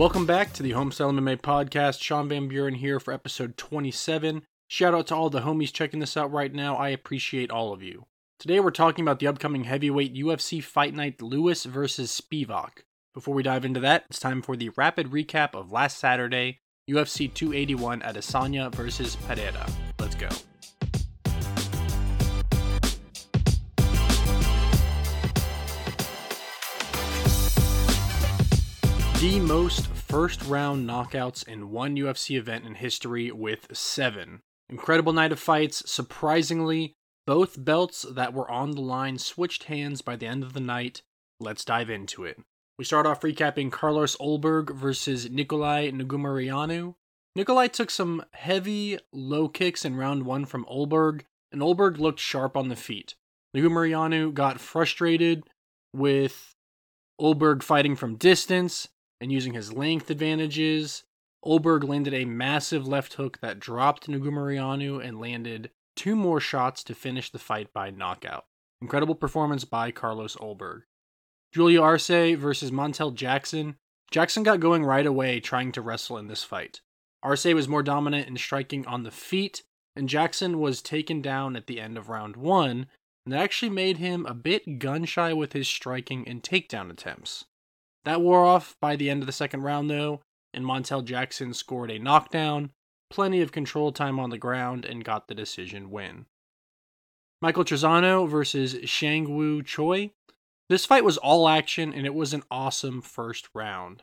Welcome back to the Homestyle MMA podcast. Sean Van Buren here for episode 27. Shout out to all the homies checking this out right now. I appreciate all of you. Today we're talking about the upcoming heavyweight UFC Fight Night Lewis versus Spivak. Before we dive into that, it's time for the rapid recap of last Saturday, UFC 281 Adesanya versus Pereira. Let's go. the most first round knockouts in one UFC event in history with seven. Incredible night of fights. Surprisingly, both belts that were on the line switched hands by the end of the night. Let's dive into it. We start off recapping Carlos Ulberg versus Nikolai Negumereanu. Nikolai took some heavy low kicks in round one from Ulberg, and Ulberg looked sharp on the feet. Negumereanu got frustrated with Ulberg fighting from distance and using his length advantages, Ulberg landed a massive left hook that dropped Negumereanu and landed two more shots to finish the fight by knockout. Incredible performance by Carlos Ulberg. Julio Arce versus Montel Jackson. Jackson got going right away trying to wrestle in this fight. Arce was more dominant in striking on the feet, and Jackson was taken down at the end of round one, and that actually made him a bit gun shy with his striking and takedown attempts. That wore off by the end of the second round, though, and Montel Jackson scored a knockdown, plenty of control time on the ground, and got the decision win. Michael Trizano versus Seungwoo Choi. This fight was all action, and it was an awesome first round.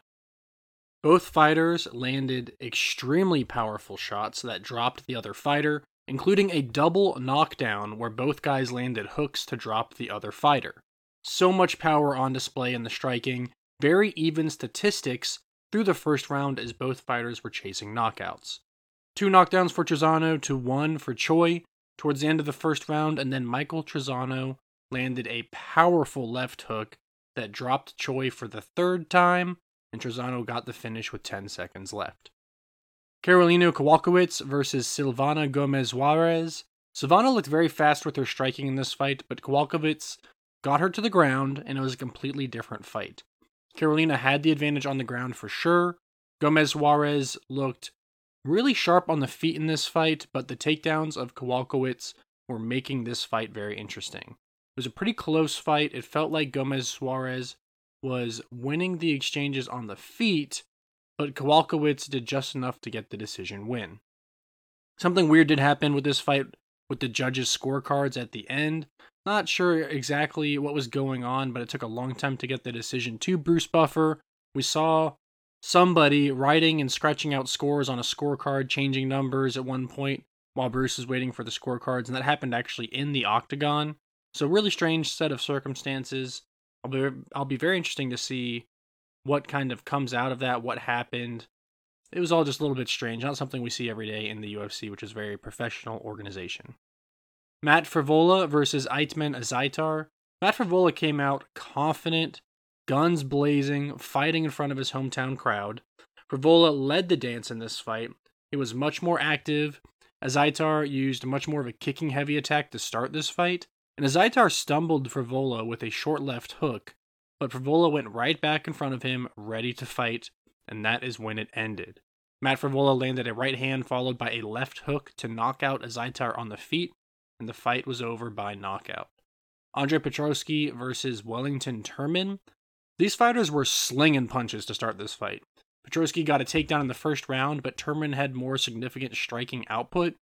Both fighters landed extremely powerful shots that dropped the other fighter, including a double knockdown where both guys landed hooks to drop the other fighter. So much power on display in the striking, very even statistics through the first round as both fighters were chasing knockouts. Two knockdowns for Trizano to one for Choi towards the end of the first round, and then Michael Trizano landed a powerful left hook that dropped Choi for the third time, and Trizano got the finish with 10 seconds left. Karolina Kowalkiewicz versus Silvana Gomez Juarez. Silvana looked very fast with her striking in this fight, but Kowalkiewicz got her to the ground, and it was a completely different fight. Karolina had the advantage on the ground for sure. Gomez Juarez looked really sharp on the feet in this fight, but the takedowns of Kowalkiewicz were making this fight very interesting. It was a pretty close fight. It felt like Gomez Juarez was winning the exchanges on the feet, but Kowalkiewicz did just enough to get the decision win. Something weird did happen with this fight with the judges' scorecards at the end. Not sure exactly what was going on, but it took a long time to get the decision to Bruce Buffer. We saw somebody writing and scratching out scores on a scorecard, changing numbers at one point while Bruce was waiting for the scorecards, and that happened actually in the octagon. So really strange set of circumstances. I'll be I'll be very interesting to see what kind of comes out of that, what happened. It was all just a little bit strange, not something we see every day in the UFC, which is very professional organization. Matt Frevola versus Otman Azaitar. Matt Frevola came out confident, guns blazing, fighting in front of his hometown crowd. Frevola led the dance in this fight. He was much more active. Azaitar used much more of a kicking heavy attack to start this fight, and Azaitar stumbled Frevola with a short left hook, but Frevola went right back in front of him, ready to fight, and that is when it ended. Matt Frevola landed a right hand followed by a left hook to knock out Azaitar on the feet, and the fight was over by knockout. Andre Petroski versus Wellington Turman. These fighters were slinging punches to start this fight. Petroski got a takedown in the first round, but Turman had more significant striking output.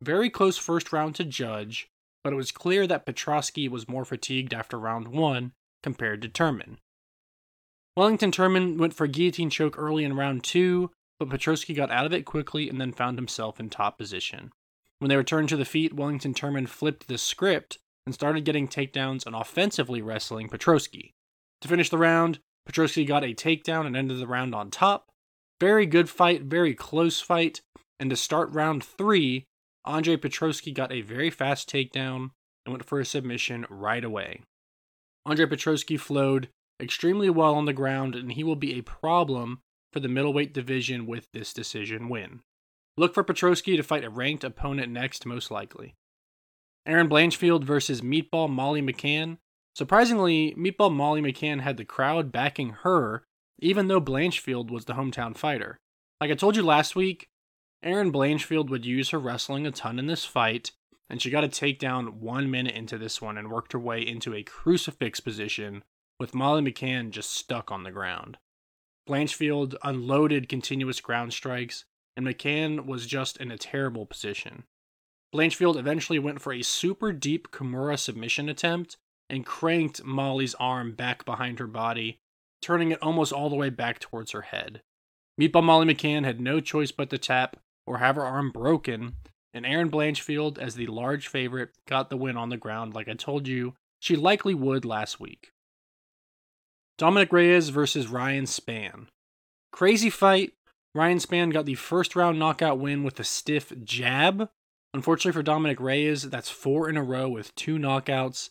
Very close first round to judge, but it was clear that Petroski was more fatigued after round one compared to Turman. Wellington Turman went for a guillotine choke early in round two, but Petroski got out of it quickly and then found himself in top position. When they returned to the feet, Wellington Turman flipped the script and started getting takedowns and offensively wrestling Petroski. To finish the round, Petroski got a takedown and ended the round on top. Very good fight, very close fight. And to start round three, Andre Petroski got a very fast takedown and went for a submission right away. Andre Petroski flowed extremely well on the ground, and he will be a problem for the middleweight division with this decision win. Look for Petroski to fight a ranked opponent next, most likely. Erin Blanchfield versus Meatball Molly McCann. Surprisingly, Meatball Molly McCann had the crowd backing her even though Blanchfield was the hometown fighter. Like I told you last week, Erin Blanchfield would use her wrestling a ton in this fight, and she got a takedown one minute into this one and worked her way into a crucifix position with Molly McCann just stuck on the ground. Blanchfield unloaded continuous ground strikes, and McCann was just in a terrible position. Blanchfield eventually went for a super deep Kimura submission attempt and cranked Molly's arm back behind her body, turning it almost all the way back towards her head. Meatball Molly McCann had no choice but to tap or have her arm broken, and Erin Blanchfield, as the large favorite, got the win on the ground like I told you she likely would last week. Dominick Reyes versus Ryan Spann. Crazy fight. Ryan Spann got the first round knockout win with a stiff jab. Unfortunately for Dominick Reyes, that's four in a row with two knockouts.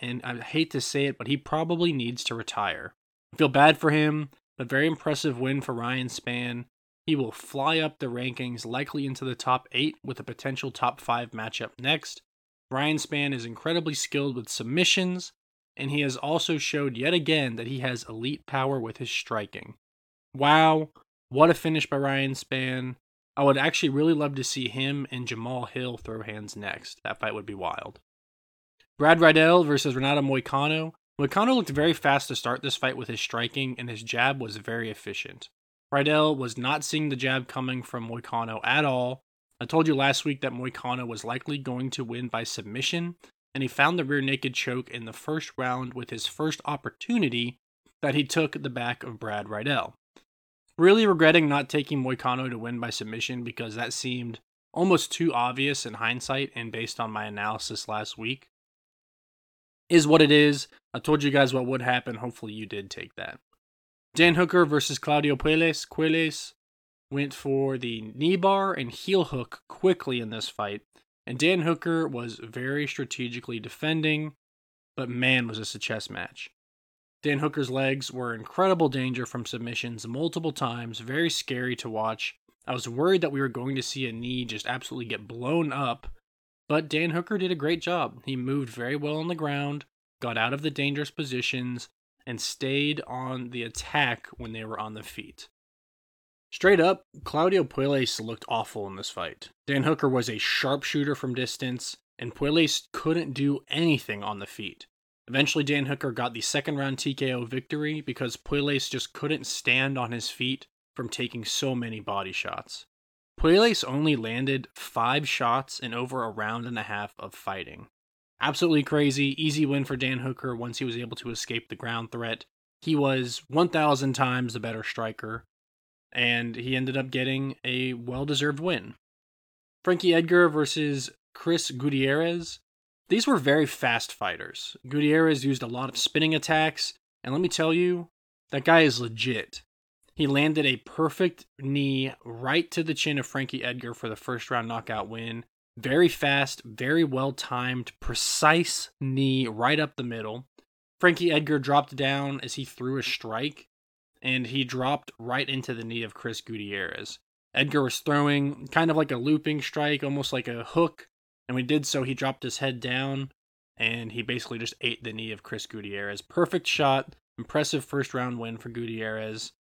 And I hate to say it, but he probably needs to retire. I feel bad for him, but very impressive win for Ryan Spann. He will fly up the rankings, likely into the top eight, with a potential top five matchup next. Ryan Spann is incredibly skilled with submissions, and he has also showed yet again that he has elite power with his striking. Wow, what a finish by Ryan Spann. I would actually really love to see him and Jamahal Hill throw hands next. That fight would be wild. Brad Riddell versus Renato Moicano. Moicano looked very fast to start this fight with his striking, and his jab was very efficient. Riddell was not seeing the jab coming from Moicano at all. I told you last week that Moicano was likely going to win by submission, and he found the rear naked choke in the first round with his first opportunity that he took the back of Brad Riddell. Really regretting not taking Moicano to win by submission because that seemed almost too obvious in hindsight and based on my analysis last week. Is what it is. I told you guys what would happen. Hopefully, you did take that. Dan Hooker versus Claudio Puelles. Puelles went for the knee bar and heel hook quickly in this fight, and Dan Hooker was very strategically defending, but man, was this a chess match. Dan Hooker's legs were incredible danger from submissions multiple times, very scary to watch. I was worried that we were going to see a knee just absolutely get blown up, but Dan Hooker did a great job. He moved very well on the ground, got out of the dangerous positions, and stayed on the attack when they were on the feet. Straight up, Claudio Puelles looked awful in this fight. Dan Hooker was a sharpshooter from distance, and Puelles couldn't do anything on the feet. Eventually, Dan Hooker got the second round TKO victory because Puelles just couldn't stand on his feet from taking so many body shots. Puelles only landed five shots in over a round and a half of fighting. Absolutely crazy. Easy win for Dan Hooker once he was able to escape the ground threat. He was 1,000 times the better striker, and he ended up getting a well deserved win. Frankie Edgar versus Chris Gutierrez. These were very fast fighters. Gutierrez used a lot of spinning attacks, and let me tell you, that guy is legit. He landed a perfect knee right to the chin of Frankie Edgar for the first round knockout win. Very fast, very well timed, precise knee right up the middle. Frankie Edgar dropped down as he threw a strike, and he dropped right into the knee of Chris Gutierrez. Edgar was throwing kind of like a looping strike, almost like a hook, and when he did so, he dropped his head down, and he basically just ate the knee of Chris Gutierrez. Perfect shot, impressive first round win for Gutierrez.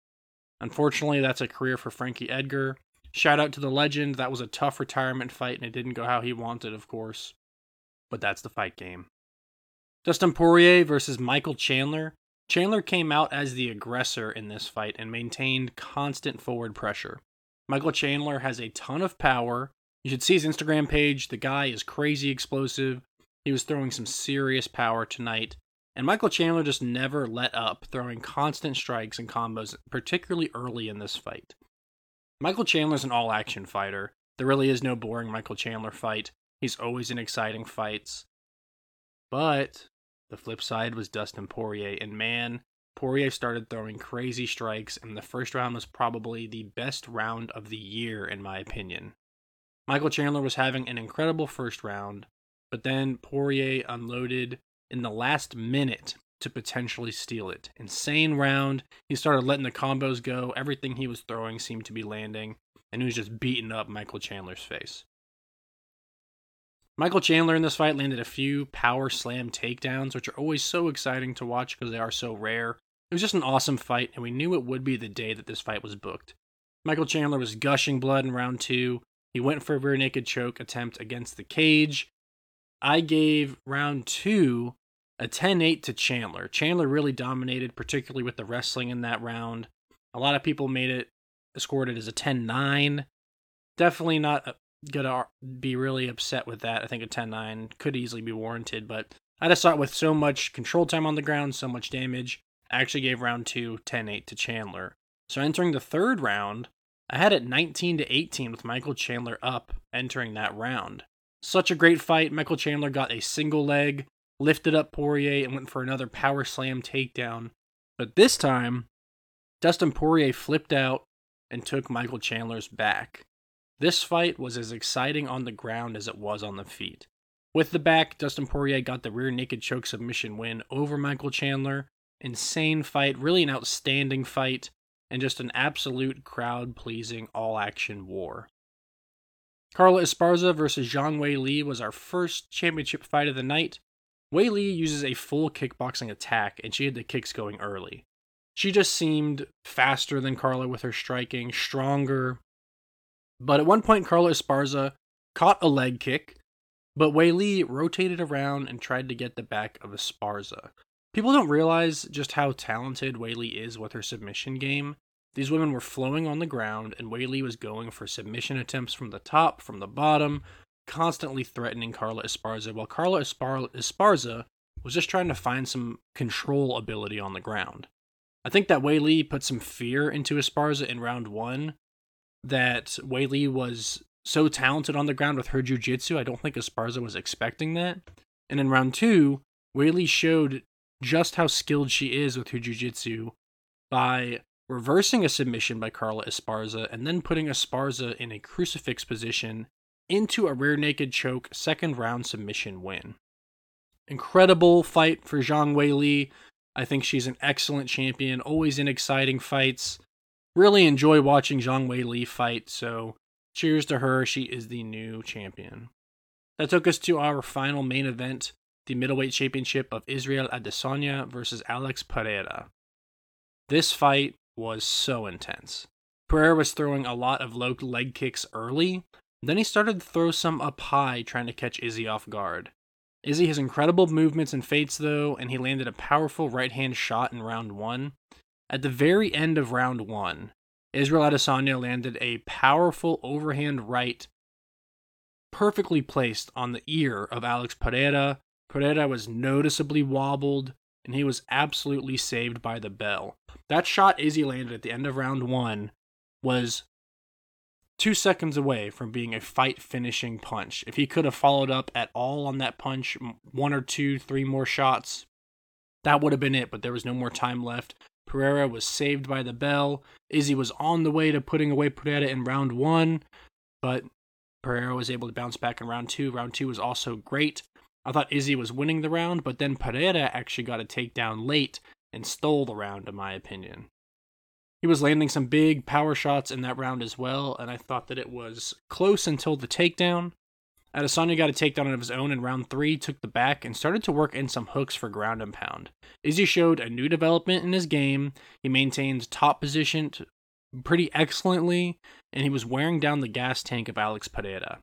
Unfortunately, that's a career for Frankie Edgar. Shout out to the legend. That was a tough retirement fight, and it didn't go how he wanted, of course. But that's the fight game. Dustin Poirier versus Michael Chandler. Chandler came out as the aggressor in this fight and maintained constant forward pressure. Michael Chandler has a ton of power. You should see his Instagram page. The guy is crazy explosive. He was throwing some serious power tonight. And Michael Chandler just never let up, throwing constant strikes and combos, particularly early in this fight. Michael Chandler's an all action fighter. There really is no boring Michael Chandler fight. He's always in exciting fights. But the flip side was Dustin Poirier, and man, Poirier started throwing crazy strikes, and the first round was probably the best round of the year, in my opinion. Michael Chandler was having an incredible first round, but then Poirier unloaded in the last minute to potentially steal it. Insane round. He started letting the combos go. Everything he was throwing seemed to be landing, and he was just beating up Michael Chandler's face. Michael Chandler in this fight landed a few power slam takedowns, which are always so exciting to watch because they are so rare. It was just an awesome fight, and we knew it would be the day that this fight was booked. Michael Chandler was gushing blood in round two. He went for a rear naked choke attempt against the cage. I gave round two a 10 8 to Chandler. Chandler really dominated, particularly with the wrestling in that round. A lot of people made it, scored it as a 10 9. Definitely not gonna be really upset with that. I think a 10 9 could easily be warranted, but I just thought with so much control time on the ground, so much damage, I actually gave round two 10 8 to Chandler. So entering the third round, I had it 19 to 18 with Michael Chandler up entering that round. Such a great fight. Michael Chandler got a single leg, lifted up Poirier, and went for another power slam takedown. But this time, Dustin Poirier flipped out and took Michael Chandler's back. This fight was as exciting on the ground as it was on the feet. With the back, Dustin Poirier got the rear naked choke submission win over Michael Chandler. Insane fight, really an outstanding fight, and just an absolute crowd pleasing all action war. Carla Esparza versus Zhang Weili was our first championship fight of the night. Weili uses a full kickboxing attack, and she had the kicks going early. She just seemed faster than Carla with her striking, stronger, but at one point, Carla Esparza caught a leg kick, but Li rotated around and tried to get the back of Esparza. People don't realize just how talented Li is with her submission game. These women were flowing on the ground, and Li was going for submission attempts from the top, from the bottom, constantly threatening Carla Esparza, while Carla Esparza was just trying to find some control ability on the ground. I think that Li put some fear into Esparza in round one, that Li was so talented on the ground with her jiu-jitsu. I don't think Esparza was expecting that. And in round two, Li showed just how skilled she is with her jiu-jitsu by reversing a submission by Carla Esparza and then putting Esparza in a crucifix position into a rear naked choke second round submission win. Incredible fight for Zhang Weili. I think she's an excellent champion, always in exciting fights really enjoy watching Zhang Weili fight, so cheers to her. She is the new champion. That took us to our final main event, the middleweight championship of Israel Adesanya versus Alex Pereira. This fight was so intense. Pereira was throwing a lot of low leg kicks early, then he started to throw some up high trying to catch Izzy off guard. Izzy has incredible movements and feints though, and he landed a powerful right hand shot in round one at the very end of round one, Israel Adesanya landed a powerful overhand right, perfectly placed on the ear of Alex Pereira. Pereira was noticeably wobbled, and he was absolutely saved by the bell. That shot Izzy landed at the end of round one was two seconds away from being a fight finishing punch. If he could have followed up at all on that punch, one or two, three more shots, that would have been it, but there was no more time left. Pereira was saved by the bell. Izzy was on the way to putting away Pereira in round one, but Pereira was able to bounce back in round two. Round two was also great. I thought Izzy was winning the round, but then Pereira actually got a takedown late and stole the round, in my opinion. He was landing some big power shots in that round as well, and I thought that it was close until the takedown. Adesanya got a takedown of his own in round three, took the back, and started to work in some hooks for ground and pound. Izzy showed a new development in his game. He maintained top position pretty excellently, and he was wearing down the gas tank of Alex Pereira.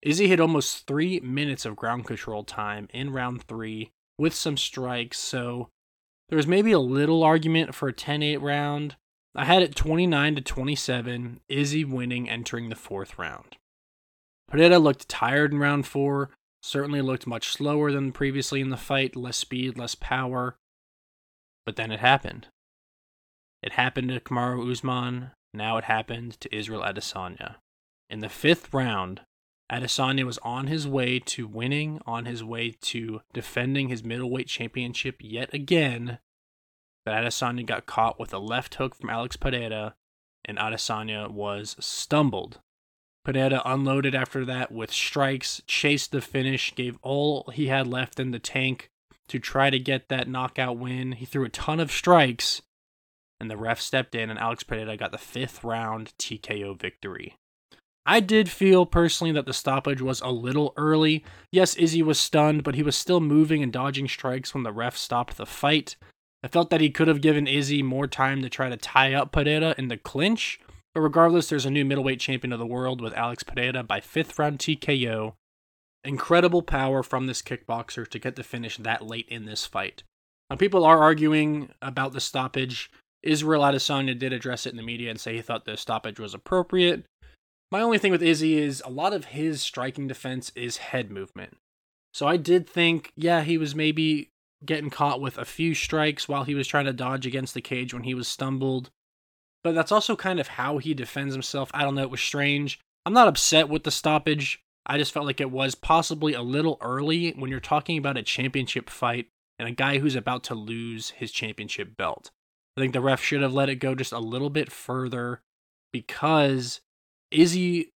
Izzy had almost three minutes of ground control time in round three with some strikes, so there was maybe a little argument for a 10 8 round. I had it 29 to 27, Izzy winning entering the fourth round. Pereira looked tired in round four, certainly looked much slower than previously in the fight, less speed, less power. But then it happened. It happened to Kamaru Usman, now it happened to Israel Adesanya. In the fifth round, Adesanya was on his way to winning, on his way to defending his middleweight championship yet again. But Adesanya got caught with a left hook from Alex Pereira, and Adesanya was stumbled Pereira unloaded after that with strikes, chased the finish, gave all he had left in the tank to try to get that knockout win. He threw a ton of strikes, and the ref stepped in, and Alex Pereira got the fifth round TKO victory. I did feel personally that the stoppage was a little early. Yes, Izzy was stunned, but he was still moving and dodging strikes when the ref stopped the fight. I felt that he could have given Izzy more time to try to tie up Pereira in the clinch, but regardless, there's a new middleweight champion of the world with Alex Pereira by fifth round TKO. Incredible power from this kickboxer to get the finish that late in this fight. Now, people are arguing about the stoppage. Israel Adesanya did address it in the media and say he thought the stoppage was appropriate. My only thing with Izzy is a lot of his striking defense is head movement. So I did think, yeah, he was maybe getting caught with a few strikes while he was trying to dodge against the cage when he was stumbled. But that's also kind of how he defends himself. I don't know, it was strange. I'm not upset with the stoppage. I just felt like it was possibly a little early when you're talking about a championship fight and a guy who's about to lose his championship belt. I think the ref should have let it go just a little bit further because Izzy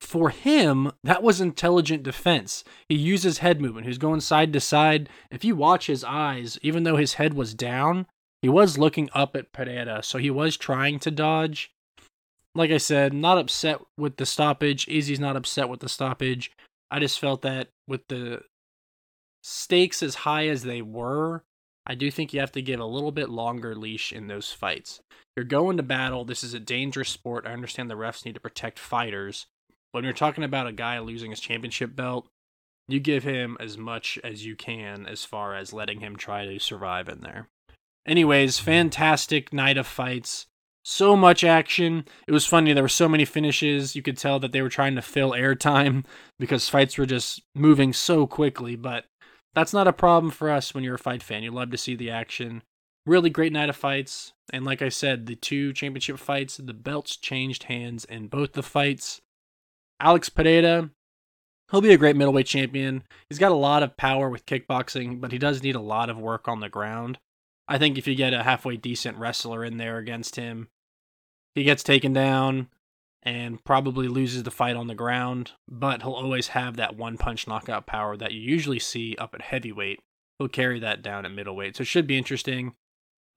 for him, that was intelligent defense. He uses head movement. He's going side to side. If you watch his eyes, even though his head was down, he was looking up at Pereira, so he was trying to dodge. Like I said, not upset with the stoppage. Izzy's not upset with the stoppage. I just felt that with the stakes as high as they were, I do think you have to give a little bit longer leash in those fights. You're going to battle. This is a dangerous sport. I understand the refs need to protect fighters, when you're talking about a guy losing his championship belt, you give him as much as you can as far as letting him try to survive in there. Anyways, fantastic night of fights. So much action. It was funny. There were so many finishes. You could tell that they were trying to fill airtime because fights were just moving so quickly. But that's not a problem for us when you're a fight fan. You love to see the action. Really great night of fights. And like I said, the two championship fights, the belts changed hands in both the fights. Alex Pereira, he'll be a great middleweight champion. He's got a lot of power with kickboxing, but he does need a lot of work on the ground. I think if you get a halfway decent wrestler in there against him, he gets taken down and probably loses the fight on the ground, but he'll always have that one punch knockout power that you usually see up at heavyweight. He'll carry that down at middleweight. So it should be interesting.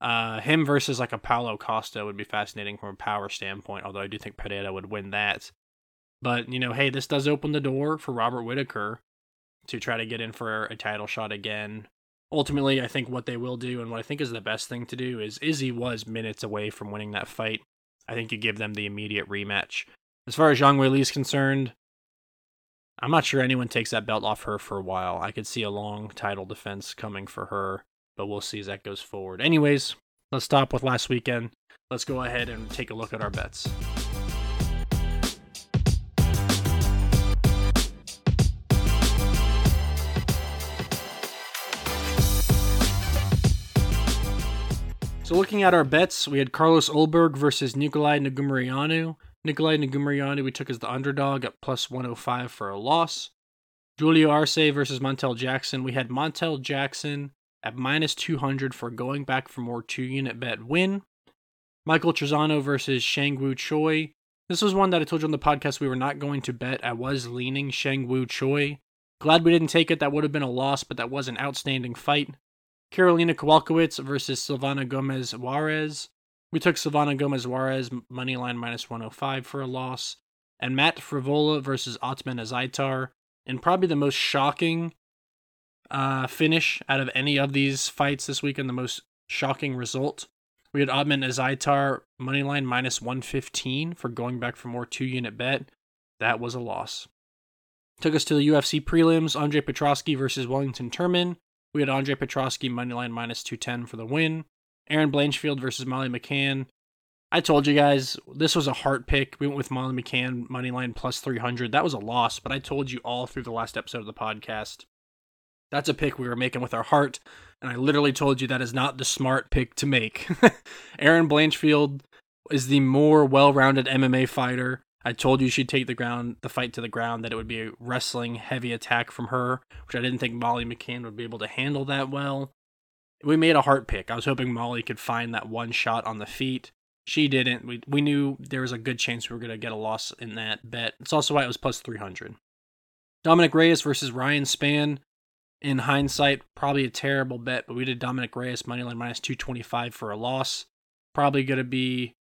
Uh, him versus like a Paulo Costa would be fascinating from a power standpoint, although I do think Pereira would win that. But, you know, hey, this does open the door for Robert Whitaker to try to get in for a title shot again. Ultimately, I think what they will do and what I think is the best thing to do is Izzy was minutes away from winning that fight. I think you give them the immediate rematch. As far as Zhang Weili is concerned, I'm not sure anyone takes that belt off her for a while. I could see a long title defense coming for her, but we'll see as that goes forward. Anyways, let's stop with last weekend. Let's go ahead and take a look at our bets. So looking at our bets, we had Carlos Ulberg versus Nikolai Negumereanu. Nikolai Negumereanu we took as the underdog at plus 105 for a loss. Julio Arce versus Montel Jackson. We had Montel Jackson at minus 200 for going back for more two unit bet win. Michael Trizano versus Seungwoo Choi. This was one that I told you on the podcast we were not going to bet. I was leaning Seungwoo Choi. Glad we didn't take it. That would have been a loss, but that was an outstanding fight. Karolina Kowalkiewicz versus Silvana Gomez Juarez. We took Silvana Gomez Juarez money line minus 105 for a loss. And Matt Frevola versus Otman Azaitar. And probably the most shocking uh, finish out of any of these fights this weekend, the most shocking result. We had Otman Azaitar money line minus 115 for going back for more two unit bet. That was a loss. Took us to the UFC prelims Andre Petroski versus Wellington Turman. We had Andre Petroski moneyline minus 210 for the win. Erin Blanchfield versus Molly McCann. I told you guys this was a heart pick. We went with Molly McCann moneyline plus 300. That was a loss, but I told you all through the last episode of the podcast. That's a pick we were making with our heart, and I literally told you that is not the smart pick to make. Erin Blanchfield is the more well-rounded MMA fighter. I told you she'd take the ground, the fight to the ground, that it would be a wrestling heavy attack from her, which I didn't think Molly McCann would be able to handle that well. We made a heart pick. I was hoping Molly could find that one shot on the feet. She didn't. We we knew there was a good chance we were going to get a loss in that bet. It's also why it was plus 300. Dominick Reyes versus Ryan Spann. In hindsight, probably a terrible bet, but we did Dominick Reyes moneyline minus 225 for a loss. Probably going to be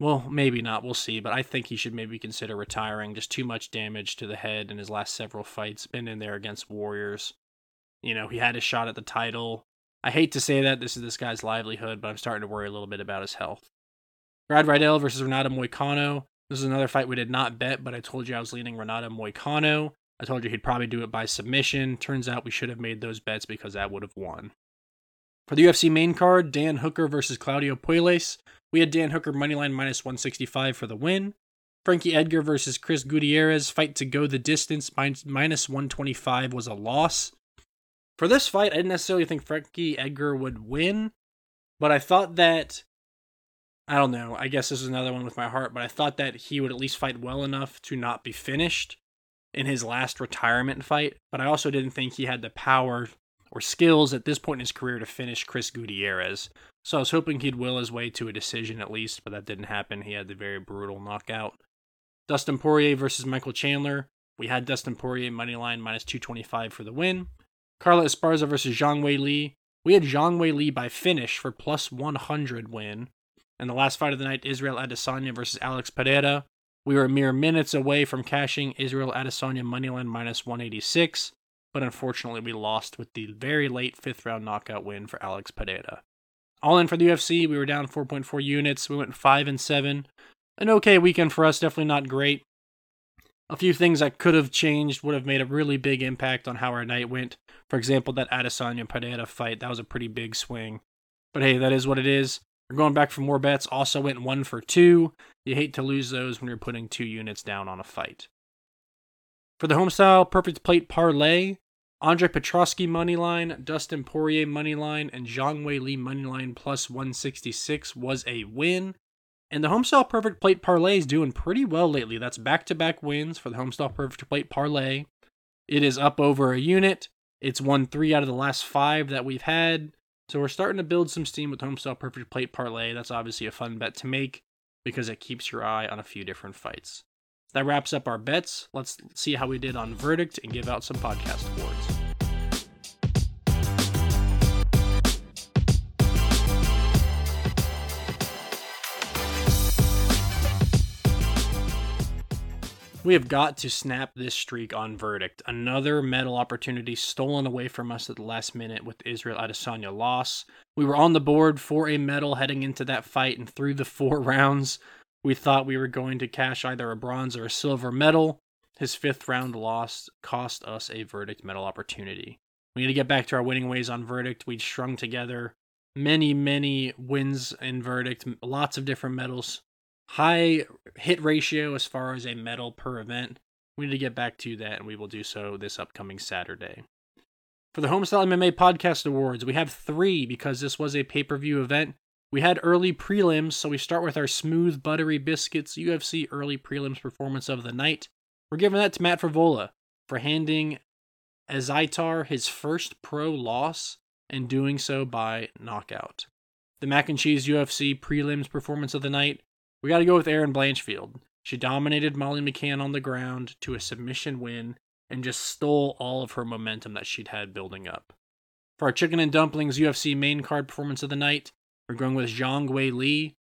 well, maybe not. We'll see. But I think he should maybe consider retiring. Just too much damage to the head in his last several fights. Been in there against Warriors. You know, he had a shot at the title. I hate to say that this is this guy's livelihood, but I'm starting to worry a little bit about his health. Brad Riddell versus Renato Moicano. This is another fight we did not bet, but I told you I was leaning Renato Moicano. I told you he'd probably do it by submission. Turns out we should have made those bets because that would have won. For the UFC main card, Dan Hooker versus Claudio Puelles. We had Dan Hooker moneyline minus 165 for the win. Frankie Edgar versus Chris Gutierrez, fight to go the distance, minus 125 was a loss. For this fight, I didn't necessarily think Frankie Edgar would win, but I thought that I don't know. I guess this is another one with my heart, but I thought that he would at least fight well enough to not be finished in his last retirement fight. But I also didn't think he had the power or skills at this point in his career to finish Chris Gutierrez. So I was hoping he'd will his way to a decision at least, but that didn't happen. He had the very brutal knockout. Dustin Poirier versus Michael Chandler. We had Dustin Poirier money line minus 225 for the win. Carla Esparza versus Zhang Weili. We had Zhang Weili by finish for plus 100 win. And the last fight of the night, Israel Adesanya versus Alex Pereira. We were mere minutes away from cashing Israel Adesanya moneyline minus 186, but unfortunately we lost with the very late fifth round knockout win for Alex Pereira. All in for the UFC, we were down 4.4 units. We went 5 and 7. An okay weekend for us, definitely not great. A few things that could have changed would have made a really big impact on how our night went. For example, that Adesanya Pereira fight, that was a pretty big swing. But hey, that is what it is. We're going back for more bets. Also went one for two. You hate to lose those when you're putting two units down on a fight. For the homestyle perfect plate parlay, Andre Petroski money line, Dustin Poirier money line, and Zhang Weili money line plus 166 was a win. And the homestyle perfect plate parlay is doing pretty well lately. That's back to back wins for the homestyle perfect plate parlay. It is up over a unit. It's won three out of the last five that we've had. So we're starting to build some steam with Homestyle Perfect Plate Parlay. That's obviously a fun bet to make because it keeps your eye on a few different fights. That wraps up our bets. Let's see how we did on Verdict and give out some podcast awards. We have got to snap this streak on verdict. Another medal opportunity stolen away from us at the last minute with Israel Adesanya loss. We were on the board for a medal heading into that fight, and through the four rounds, we thought we were going to cash either a bronze or a silver medal. His fifth round loss cost us a verdict medal opportunity. We need to get back to our winning ways on verdict. We'd strung together many, many wins in verdict, lots of different medals high hit ratio as far as a medal per event. We need to get back to that, and we will do so this upcoming Saturday. For the Homestyle MMA Podcast Awards, we have three because this was a pay per view event. We had early prelims, so we start with our smooth, buttery biscuits UFC early prelims performance of the night. We're giving that to Matt Frevola for handing Azaitar his first pro loss and doing so by knockout. The Mac and Cheese UFC prelims performance of the night we got to go with Erin Blanchfield. She dominated Molly McCann on the ground to a submission win and just stole all of her momentum that she'd had building up. For our Chicken and Dumplings UFC main card performance of the night, we're going with Zhang Weili.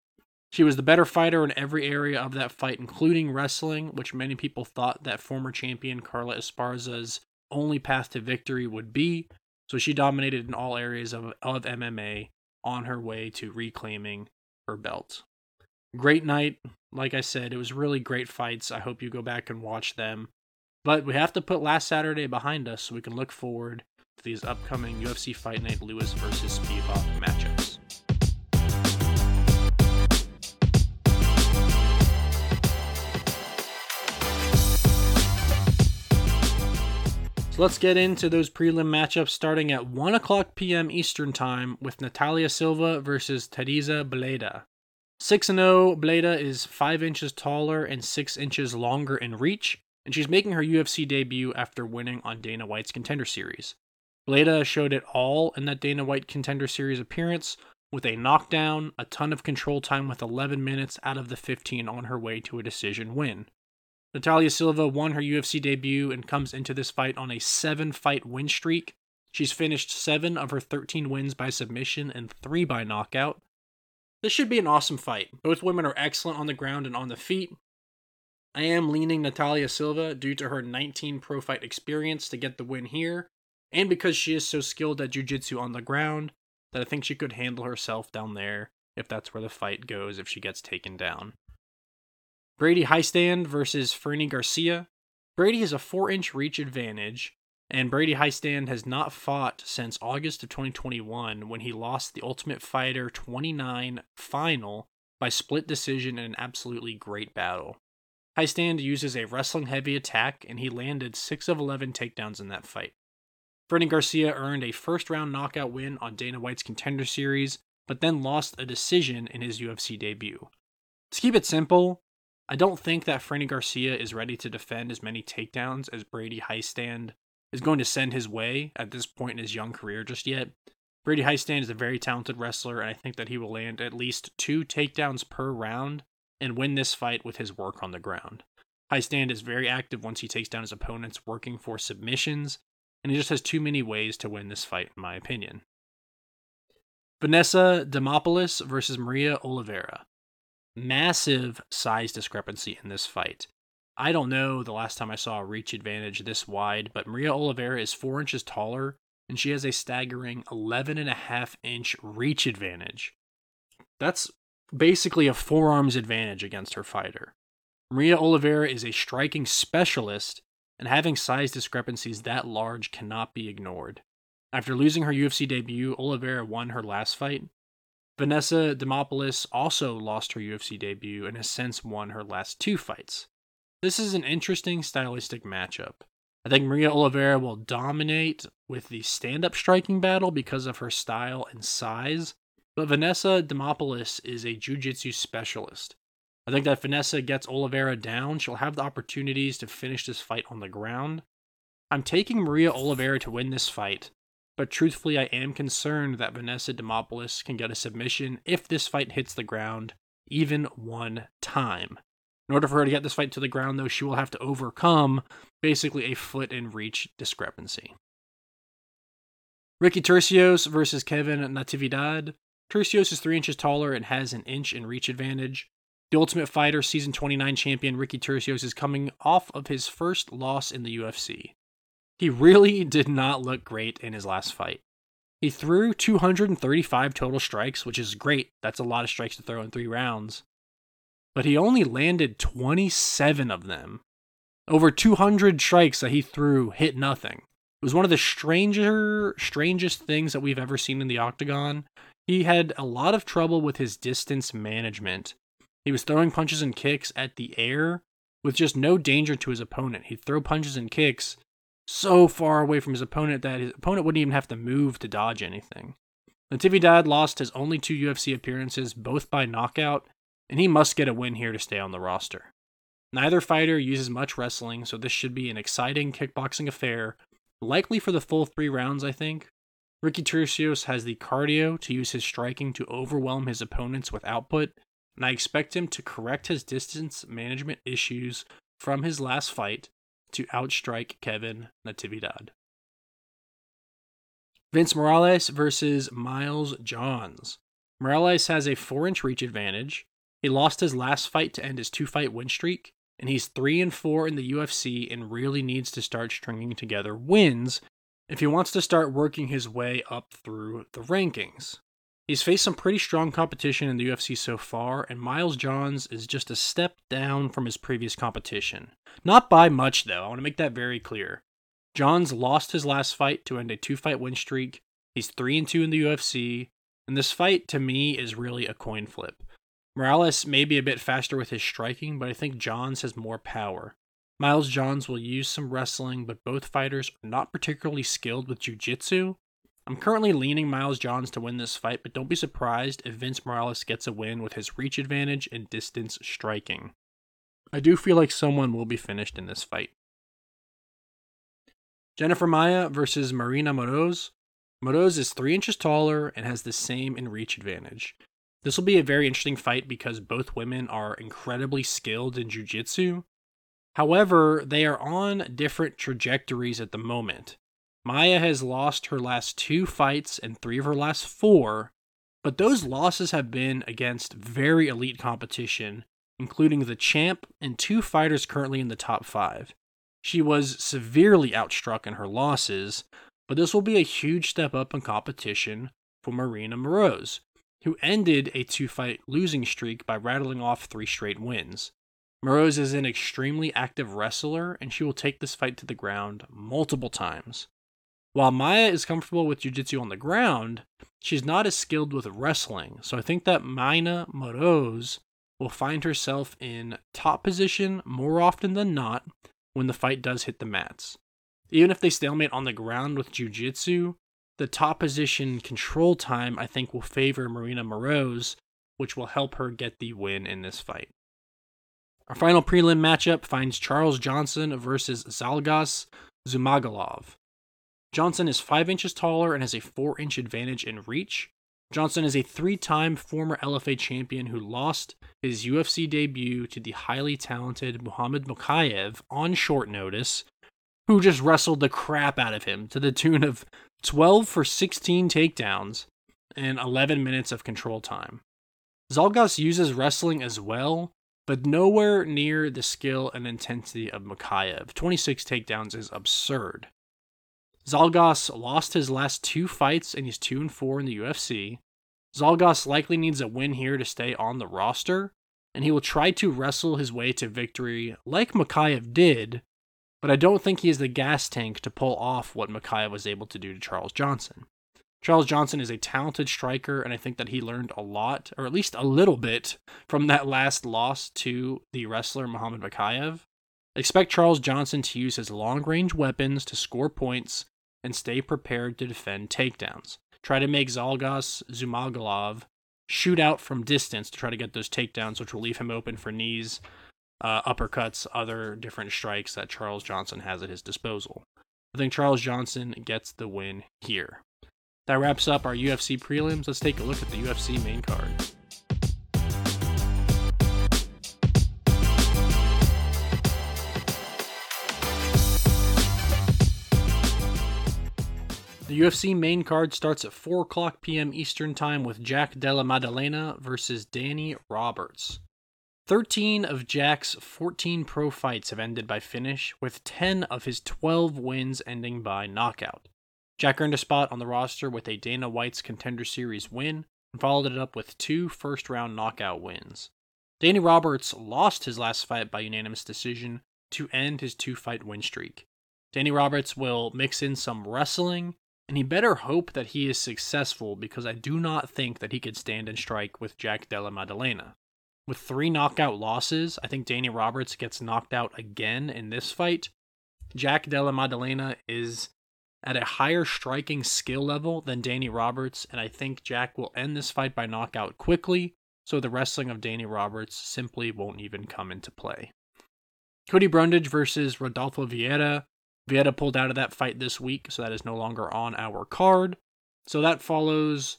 She was the better fighter in every area of that fight, including wrestling, which many people thought that former champion Carla Esparza's only path to victory would be. So she dominated in all areas of, of MMA on her way to reclaiming her belt great night. Like I said, it was really great fights. I hope you go back and watch them. But we have to put last Saturday behind us so we can look forward to these upcoming UFC Fight Night Lewis versus Spivak matchups. So let's get into those prelim matchups starting at 1 o'clock p.m. Eastern Time with Natalia Silva versus Tereza Bleda. 6 0, Bleda is 5 inches taller and 6 inches longer in reach, and she's making her UFC debut after winning on Dana White's Contender Series. Bleda showed it all in that Dana White Contender Series appearance with a knockdown, a ton of control time with 11 minutes out of the 15 on her way to a decision win. Natalia Silva won her UFC debut and comes into this fight on a 7 fight win streak. She's finished 7 of her 13 wins by submission and 3 by knockout. This should be an awesome fight. Both women are excellent on the ground and on the feet. I am leaning Natalia Silva due to her 19 pro fight experience to get the win here, and because she is so skilled at jiu jitsu on the ground. that I think she could handle herself down there if that's where the fight goes if she gets taken down. Brady Hiestand versus Fernie Garcia. Brady has a 4 inch reach advantage, and Brady Hiestand has not fought since August of 2021 when he lost the Ultimate Fighter 29 final by split decision in an absolutely great battle. Hiestand uses a wrestling heavy attack, and he landed 6 of 11 takedowns in that fight. Fernie Garcia earned a first round knockout win on Dana White's Contender Series, but then lost a decision in his UFC debut. To keep it simple, I don't think that Fernie Garcia is ready to defend as many takedowns as Brady Hiestand is going to send his way at this point in his young career just yet. Brady Hiestand is a very talented wrestler, and I think that he will land at least two takedowns per round and win this fight with his work on the ground. Hiestand is very active once he takes down his opponents, working for submissions, and he just has too many ways to win this fight, in my opinion. Vanessa Demopoulos versus Maria Oliveira massive size discrepancy in this fight. I don't know the last time I saw a reach advantage this wide, but Maria Oliveira is four inches taller and she has a staggering 11 and a half inch reach advantage. That's basically a forearms advantage against her fighter. Maria Oliveira is a striking specialist, and having size discrepancies that large cannot be ignored. After losing her UFC debut, Oliveira won her last fight, Vanessa Demopoulos also lost her UFC debut and has since won her last two fights. This is an interesting stylistic matchup. I think Maria Oliveira will dominate with the stand up striking battle because of her style and size, but Vanessa Demopoulos is a jiu jitsu specialist. I think that if Vanessa gets Oliveira down, she'll have the opportunities to finish this fight on the ground. I'm taking Maria Oliveira to win this fight, but truthfully, I am concerned that Vanessa Demopoulos can get a submission if this fight hits the ground even one time. In order for her to get this fight to the ground, though, she will have to overcome basically a foot in reach discrepancy. Ricky Turcios versus Kevin Natividad. Turcios is three inches taller and has an inch in reach advantage. The Ultimate Fighter Season 29 champion Ricky Turcios is coming off of his first loss in the UFC. He really did not look great in his last fight. He threw 235 total strikes, which is great. That's a lot of strikes to throw in three rounds. But he only landed 27 of them. Over 200 strikes that he threw hit nothing. It was one of the stranger, strangest things that we've ever seen in the octagon. He had a lot of trouble with his distance management. He was throwing punches and kicks at the air with just no danger to his opponent. He'd throw punches and kicks so far away from his opponent that his opponent wouldn't even have to move to dodge anything. Natividad lost his only two UFC appearances, both by knockout, and he must get a win here to stay on the roster. Neither fighter uses much wrestling, so this should be an exciting kickboxing affair, likely for the full three rounds, I think. Ricky Turcios has the cardio to use his striking to overwhelm his opponents with output, and I expect him to correct his distance management issues from his last fight to outstrike Kevin Natividad. Vince Morales versus Miles Johns. Morales has a 4 inch reach advantage. He lost his last fight to end his two fight win streak, and he's 3 and 4 in the UFC and really needs to start stringing together wins if he wants to start working his way up through the rankings. He's faced some pretty strong competition in the UFC so far, and Miles Johns is just a step down from his previous competition. Not by much, though, I want to make that very clear. Johns lost his last fight to end a two fight win streak. He's 3 and 2 in the UFC, and this fight to me is really a coin flip. Morales may be a bit faster with his striking, but I think Johns has more power. Miles Johns will use some wrestling, but both fighters are not particularly skilled with jiu jitsu, I'm currently leaning Miles Johns to win this fight, but don't be surprised if Vince Morales gets a win with his reach advantage and distance striking. I do feel like someone will be finished in this fight. Jennifer Maia versus Marina Moroz. Moroz is 3 inches taller and has the same in reach advantage. This will be a very interesting fight because both women are incredibly skilled in jiu jitsu. However, they are on different trajectories at the moment. Maia has lost her last two fights and three of her last four, but those losses have been against very elite competition, including the champ and two fighters currently in the top five. She was severely outstruck in her losses, but this will be a huge step up in competition for Marina Moroz, who ended a two fight losing streak by rattling off three straight wins. Moroz is an extremely active wrestler, and she will take this fight to the ground multiple times. While Maia is comfortable with jiu-jitsu on the ground, she's not as skilled with wrestling, so I think that Marina Moroz will find herself in top position more often than not when the fight does hit the mats. Even if they stalemate on the ground with jiu-jitsu, the top position control time I think will favor Marina Moroz, which will help her get the win in this fight. Our final prelim matchup finds Charles Johnson versus Zhalgas Zhumagulov. Johnson is 5 inches taller and has a 4 inch advantage in reach. Johnson is a three time former LFA champion who lost his UFC debut to the highly talented Muhammad Mokaev on short notice, who just wrestled the crap out of him to the tune of 12 for 16 takedowns and 11 minutes of control time. Zhalgas uses wrestling as well, but nowhere near the skill and intensity of Mokaev. 26 takedowns is absurd. Zhalgas lost his last two fights and he's 2 and 4 in the UFC. Zhalgas likely needs a win here to stay on the roster, and he will try to wrestle his way to victory like Mokaev did, but I don't think he is the gas tank to pull off what Mokaev was able to do to Charles Johnson. Charles Johnson is a talented striker, and I think that he learned a lot, or at least a little bit, from that last loss to the wrestler Muhammad Mokaev. Expect Charles Johnson to use his long range weapons to score points and stay prepared to defend takedowns. Try to make Zhalgas Zhumagulov shoot out from distance to try to get those takedowns, which will leave him open for knees, uh, uppercuts, other different strikes that Charles Johnson has at his disposal. I think Charles Johnson gets the win here. That wraps up our UFC prelims. Let's take a look at the UFC main card. The UFC main card starts at 4 o'clock p.m. Eastern Time with Jack Della Maddalena versus Danny Roberts. 13 of Jack's 14 pro fights have ended by finish, with 10 of his 12 wins ending by knockout. Jack earned a spot on the roster with a Dana White's Contender Series win and followed it up with two first round knockout wins. Danny Roberts lost his last fight by unanimous decision to end his two fight win streak. Danny Roberts will mix in some wrestling and he better hope that he is successful because I do not think that he could stand and strike with Jack Della Maddalena. With three knockout losses, I think Danny Roberts gets knocked out again in this fight. Jack Della Maddalena is at a higher striking skill level than Danny Roberts, and I think Jack will end this fight by knockout quickly, so the wrestling of Danny Roberts simply won't even come into play. Cody Brundage versus Rodolfo Vieira. Vieira pulled out of that fight this week, so that is no longer on our card. So that follows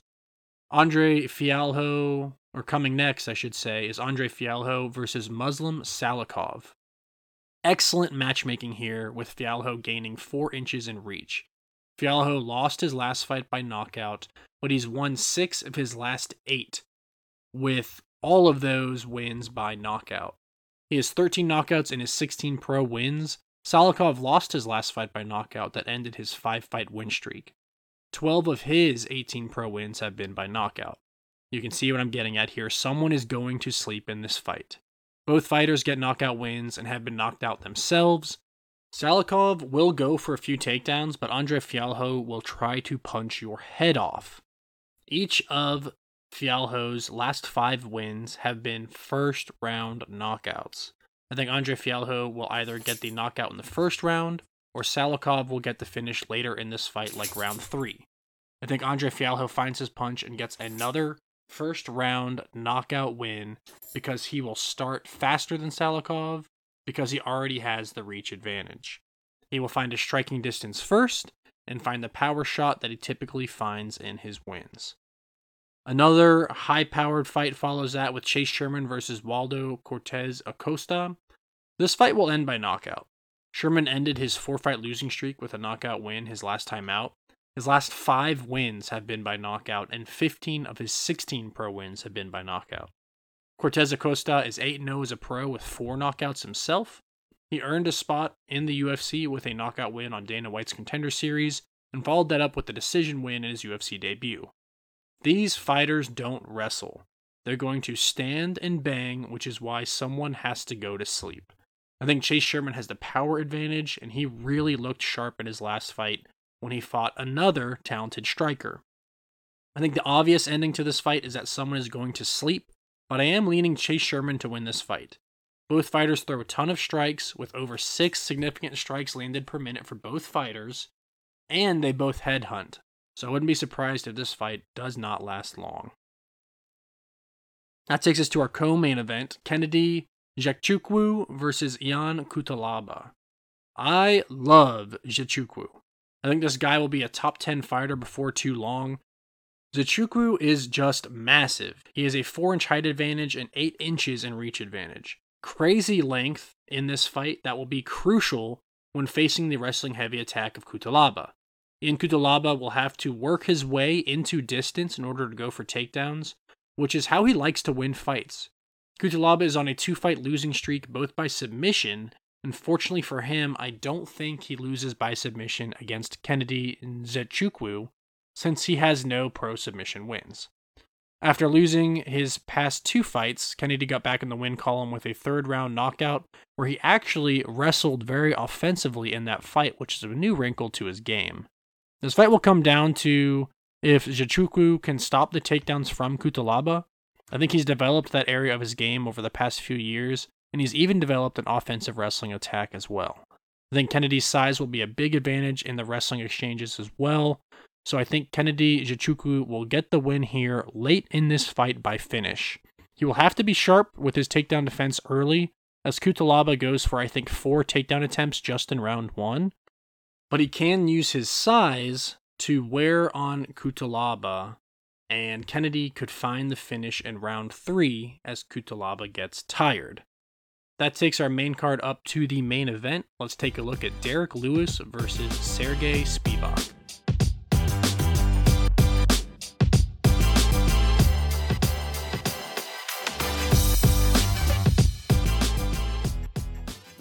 Andre Fialho, or coming next, I should say, is Andre Fialho versus Muslim Salikhov. Excellent matchmaking here, with Fialho gaining four inches in reach. Fialho lost his last fight by knockout, but he's won six of his last eight, with all of those wins by knockout. He has 13 knockouts in his 16 pro wins, Salikhov lost his last fight by knockout that ended his five fight win streak. 12 of his 18 pro wins have been by knockout. You can see what I'm getting at here. Someone is going to sleep in this fight. Both fighters get knockout wins and have been knocked out themselves. Salikhov will go for a few takedowns, but Andre Fialho will try to punch your head off. Each of Fialho's last five wins have been first round knockouts. I think Andre Fialho will either get the knockout in the first round or Salikhov will get the finish later in this fight, like round three. I think Andre Fialho finds his punch and gets another first round knockout win because he will start faster than Salikhov because he already has the reach advantage. He will find a striking distance first and find the power shot that he typically finds in his wins. Another high powered fight follows that with Chase Sherman versus Waldo Cortez Acosta. This fight will end by knockout. Sherman ended his four fight losing streak with a knockout win his last time out. His last five wins have been by knockout, and 15 of his 16 pro wins have been by knockout. Cortez Acosta is 8 0 as a pro with four knockouts himself. He earned a spot in the UFC with a knockout win on Dana White's Contender Series and followed that up with a decision win in his UFC debut. These fighters don't wrestle. They're going to stand and bang, which is why someone has to go to sleep. I think Chase Sherman has the power advantage, and he really looked sharp in his last fight when he fought another talented striker. I think the obvious ending to this fight is that someone is going to sleep, but I am leaning Chase Sherman to win this fight. Both fighters throw a ton of strikes, with over six significant strikes landed per minute for both fighters, and they both headhunt, so I wouldn't be surprised if this fight does not last long. That takes us to our co main event Kennedy Nzechukwu versus Ion Cutelaba. I love Nzechukwu. I think this guy will be a top 10 fighter before too long. Nzechukwu is just massive. He has a 4 inch height advantage and 8 inches in reach advantage. Crazy length in this fight that will be crucial when facing the wrestling heavy attack of Cutelaba. Ion Cutelaba will have to work his way into distance in order to go for takedowns, which is how he likes to win fights. Cutelaba is on a two fight losing streak, both by submission. Unfortunately for him, I don't think he loses by submission against Kennedy Nzechukwu, since he has no pro submission wins. After losing his past two fights, Kennedy got back in the win column with a third round knockout, where he actually wrestled very offensively in that fight, which is a new wrinkle to his game. This fight will come down to if Nzechukwu can stop the takedowns from Cutelaba I think he's developed that area of his game over the past few years, and he's even developed an offensive wrestling attack as well. I think Kennedy's size will be a big advantage in the wrestling exchanges as well. So I think Kennedy Nzechukwu will get the win here late in this fight by finish. He will have to be sharp with his takedown defense early, as Cutelaba goes for I think four takedown attempts just in round one. But he can use his size to wear on Cutelaba and Kennedy could find the finish in round three as Cutelaba gets tired. That takes our main card up to the main event. Let's take a look at Derrick Lewis versus Sergey Spivak.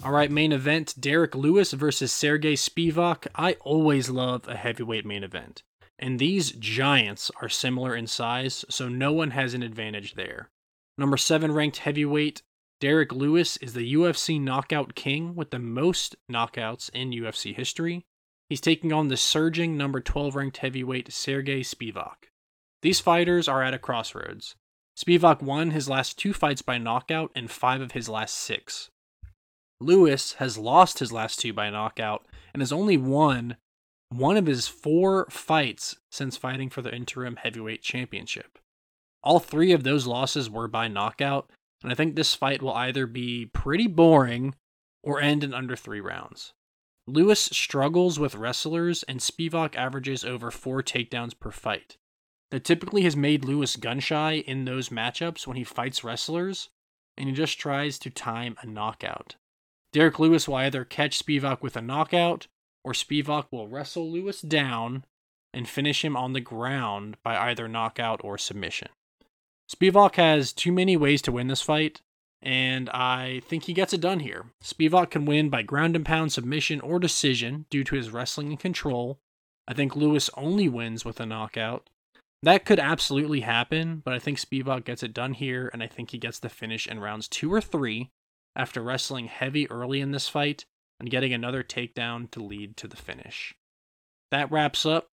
All right, main event Derrick Lewis versus Sergey Spivak. I always love a heavyweight main event. And these giants are similar in size, so no one has an advantage there. Number 7 ranked heavyweight Derrick Lewis is the UFC knockout king with the most knockouts in UFC history. He's taking on the surging number 12 ranked heavyweight Sergey Spivak. These fighters are at a crossroads. Spivak won his last two fights by knockout and five of his last six. Lewis has lost his last two by knockout and has only won one of his four fights since fighting for the interim heavyweight championship. All three of those losses were by knockout, and I think this fight will either be pretty boring or end in under three rounds. Lewis struggles with wrestlers, and Spivak averages over four takedowns per fight. That typically has made Lewis gun shy in those matchups when he fights wrestlers, and he just tries to time a knockout. Derrick Lewis will either catch Spivak with a knockout or Spivak will wrestle Lewis down and finish him on the ground by either knockout or submission. Spivak has too many ways to win this fight, and I think he gets it done here. Spivak can win by ground and pound submission or decision due to his wrestling and control. I think Lewis only wins with a knockout. That could absolutely happen, but I think Spivak gets it done here, and I think he gets the finish in rounds two or three after wrestling heavy early in this fight and getting another takedown to lead to the finish. That wraps up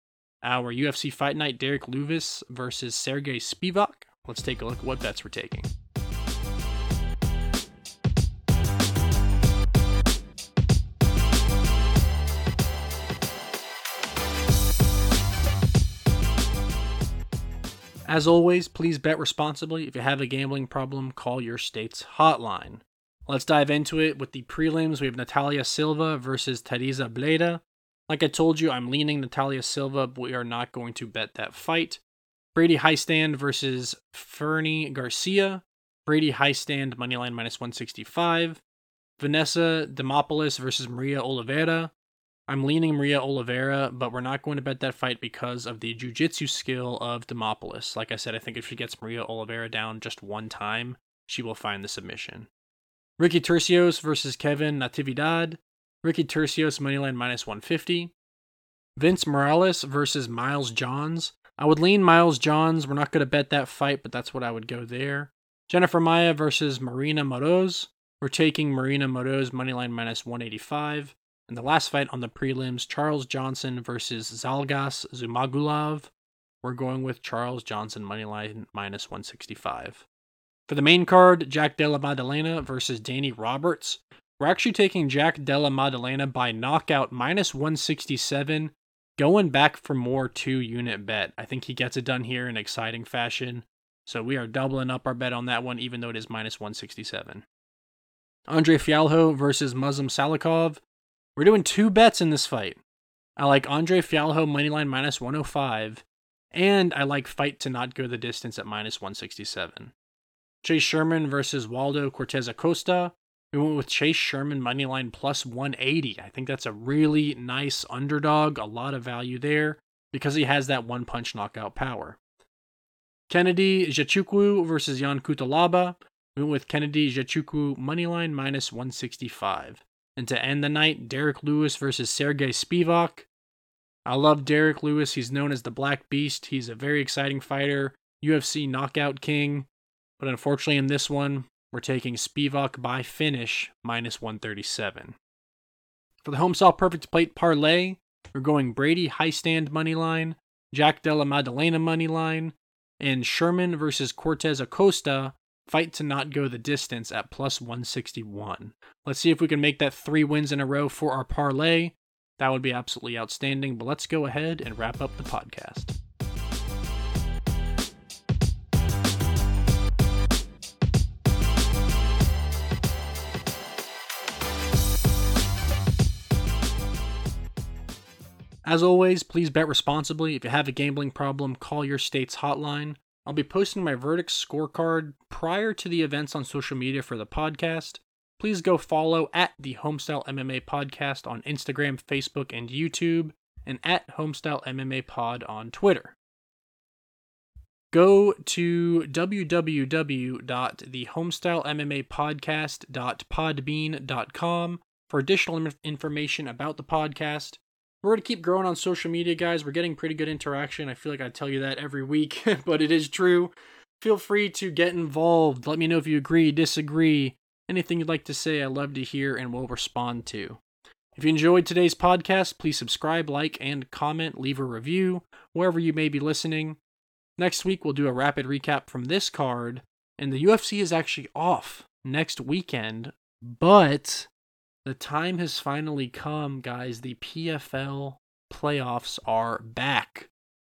our UFC Fight Night Derrick Lewis versus Sergey Spivak. Let's take a look at what bets we're taking. As always, please bet responsibly. If you have a gambling problem, call your state's hotline. Let's dive into it with the prelims. We have Natalia Silva versus Tereza Bleda. Like I told you, I'm leaning Natalia Silva, but we are not going to bet that fight. Brady Hiestand versus Fernie Garcia. Brady Hiestand, moneyline minus 165. Vanessa Demopoulos versus Maria Oliveira. I'm leaning Maria Oliveira, but we're not going to bet that fight because of the jiu-jitsu skill of Demopoulos. Like I said, I think if she gets Maria Oliveira down just one time, she will find the submission. Ricky Turcios versus Kevin Natividad. Ricky Turcios moneyline minus 150. Vince Morales versus Miles Johns. I would lean Miles Johns. We're not going to bet that fight, but that's what I would go there. Jennifer Maia versus Marina Moroz. We're taking Marina Moroz moneyline minus 185. And the last fight on the prelims, Charles Johnson versus Zhalgas Zhumagulov. We're going with Charles Johnson moneyline minus 165. For the main card, Jack Della Maddalena versus Danny Roberts. We're actually taking Jack Della Maddalena by knockout minus 167, going back for more two unit bet. I think he gets it done here in exciting fashion. So we are doubling up our bet on that one, even though it is minus 167. Andre Fialho versus Muslim Salikhov. We're doing two bets in this fight. I like Andre Fialho moneyline minus 105, and I like fight to not go the distance at minus 167. Chase Sherman versus Waldo Cortez Acosta. We went with Chase Sherman moneyline plus 180. I think that's a really nice underdog, a lot of value there because he has that one punch knockout power. Kennedy Nzechukwu versus Ion Cutelaba. We went with Kennedy Nzechukwu moneyline minus 165. And to end the night, Derrick Lewis versus Sergey Spivak. I love Derrick Lewis. He's known as the Black Beast. He's a very exciting fighter, UFC knockout king. But unfortunately, in this one, we're taking Spivak by finish minus 137. For the home Homestyle Perfect Plate Parlay, we're going Brady Hiestand money line, Jack Della Maddalena money line, and Sherman versus Cortez Acosta fight to not go the distance at plus 161. Let's see if we can make that three wins in a row for our parlay. That would be absolutely outstanding. But let's go ahead and wrap up the podcast. As always, please bet responsibly. If you have a gambling problem, call your state's hotline. I'll be posting my verdict scorecard prior to the events on social media for the podcast. Please go follow at the Homestyle MMA Podcast on Instagram, Facebook, and YouTube, and at Homestyle MMA Pod on Twitter. Go to www.thehomestylemmapodcast.podbean.com for additional information about the podcast we're going to keep growing on social media, guys. We're getting pretty good interaction. I feel like I tell you that every week, but it is true. Feel free to get involved. Let me know if you agree, disagree, anything you'd like to say. I love to hear and will respond to. If you enjoyed today's podcast, please subscribe, like, and comment. Leave a review wherever you may be listening. Next week, we'll do a rapid recap from this card. And the UFC is actually off next weekend, but the time has finally come, guys. The PFL playoffs are back.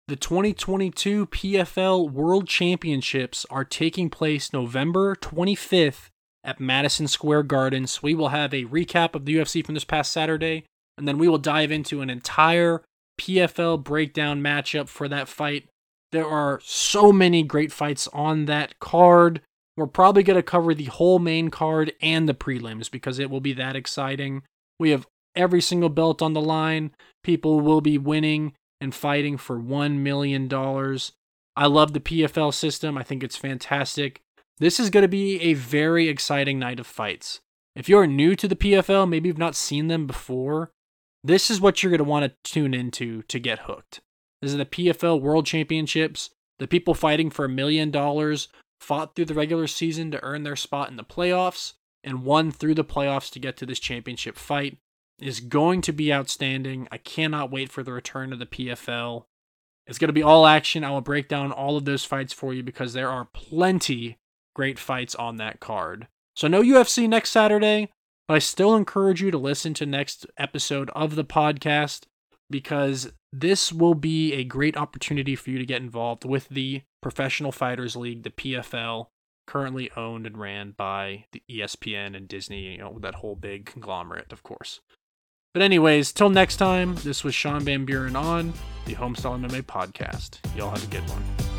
The 2022 PFL World Championships are taking place November 25th at Madison Square Garden. So we will have a recap of the UFC from this past Saturday, and then we will dive into an entire PFL breakdown matchup for that fight. There are so many great fights on that card. We're probably going to cover the whole main card and the prelims because it will be that exciting. We have every single belt on the line. People will be winning and fighting for $1 million. I love the PFL system. I think it's fantastic. This is going to be a very exciting night of fights. If you're new to the PFL, maybe you've not seen them before, this is what you're going to want to tune into to get hooked. This is the PFL World Championships. The people fighting for a million dollars fought through the regular season to earn their spot in the playoffs, and won through the playoffs to get to this championship fight is going to be outstanding. I cannot wait for the return of the PFL. It's going to be all action. I will break down all of those fights for you because there are plenty great fights on that card. So no UFC next Saturday, but I still encourage you to listen to next episode of the podcast because this will be a great opportunity for you to get involved with the Professional Fighters League, the PFL, currently owned and ran by the ESPN and Disney, you know, that whole big conglomerate, of course. But anyways, till next time, this was Sean Van Buren on the Homestyle MMA podcast. Y'all have a good one.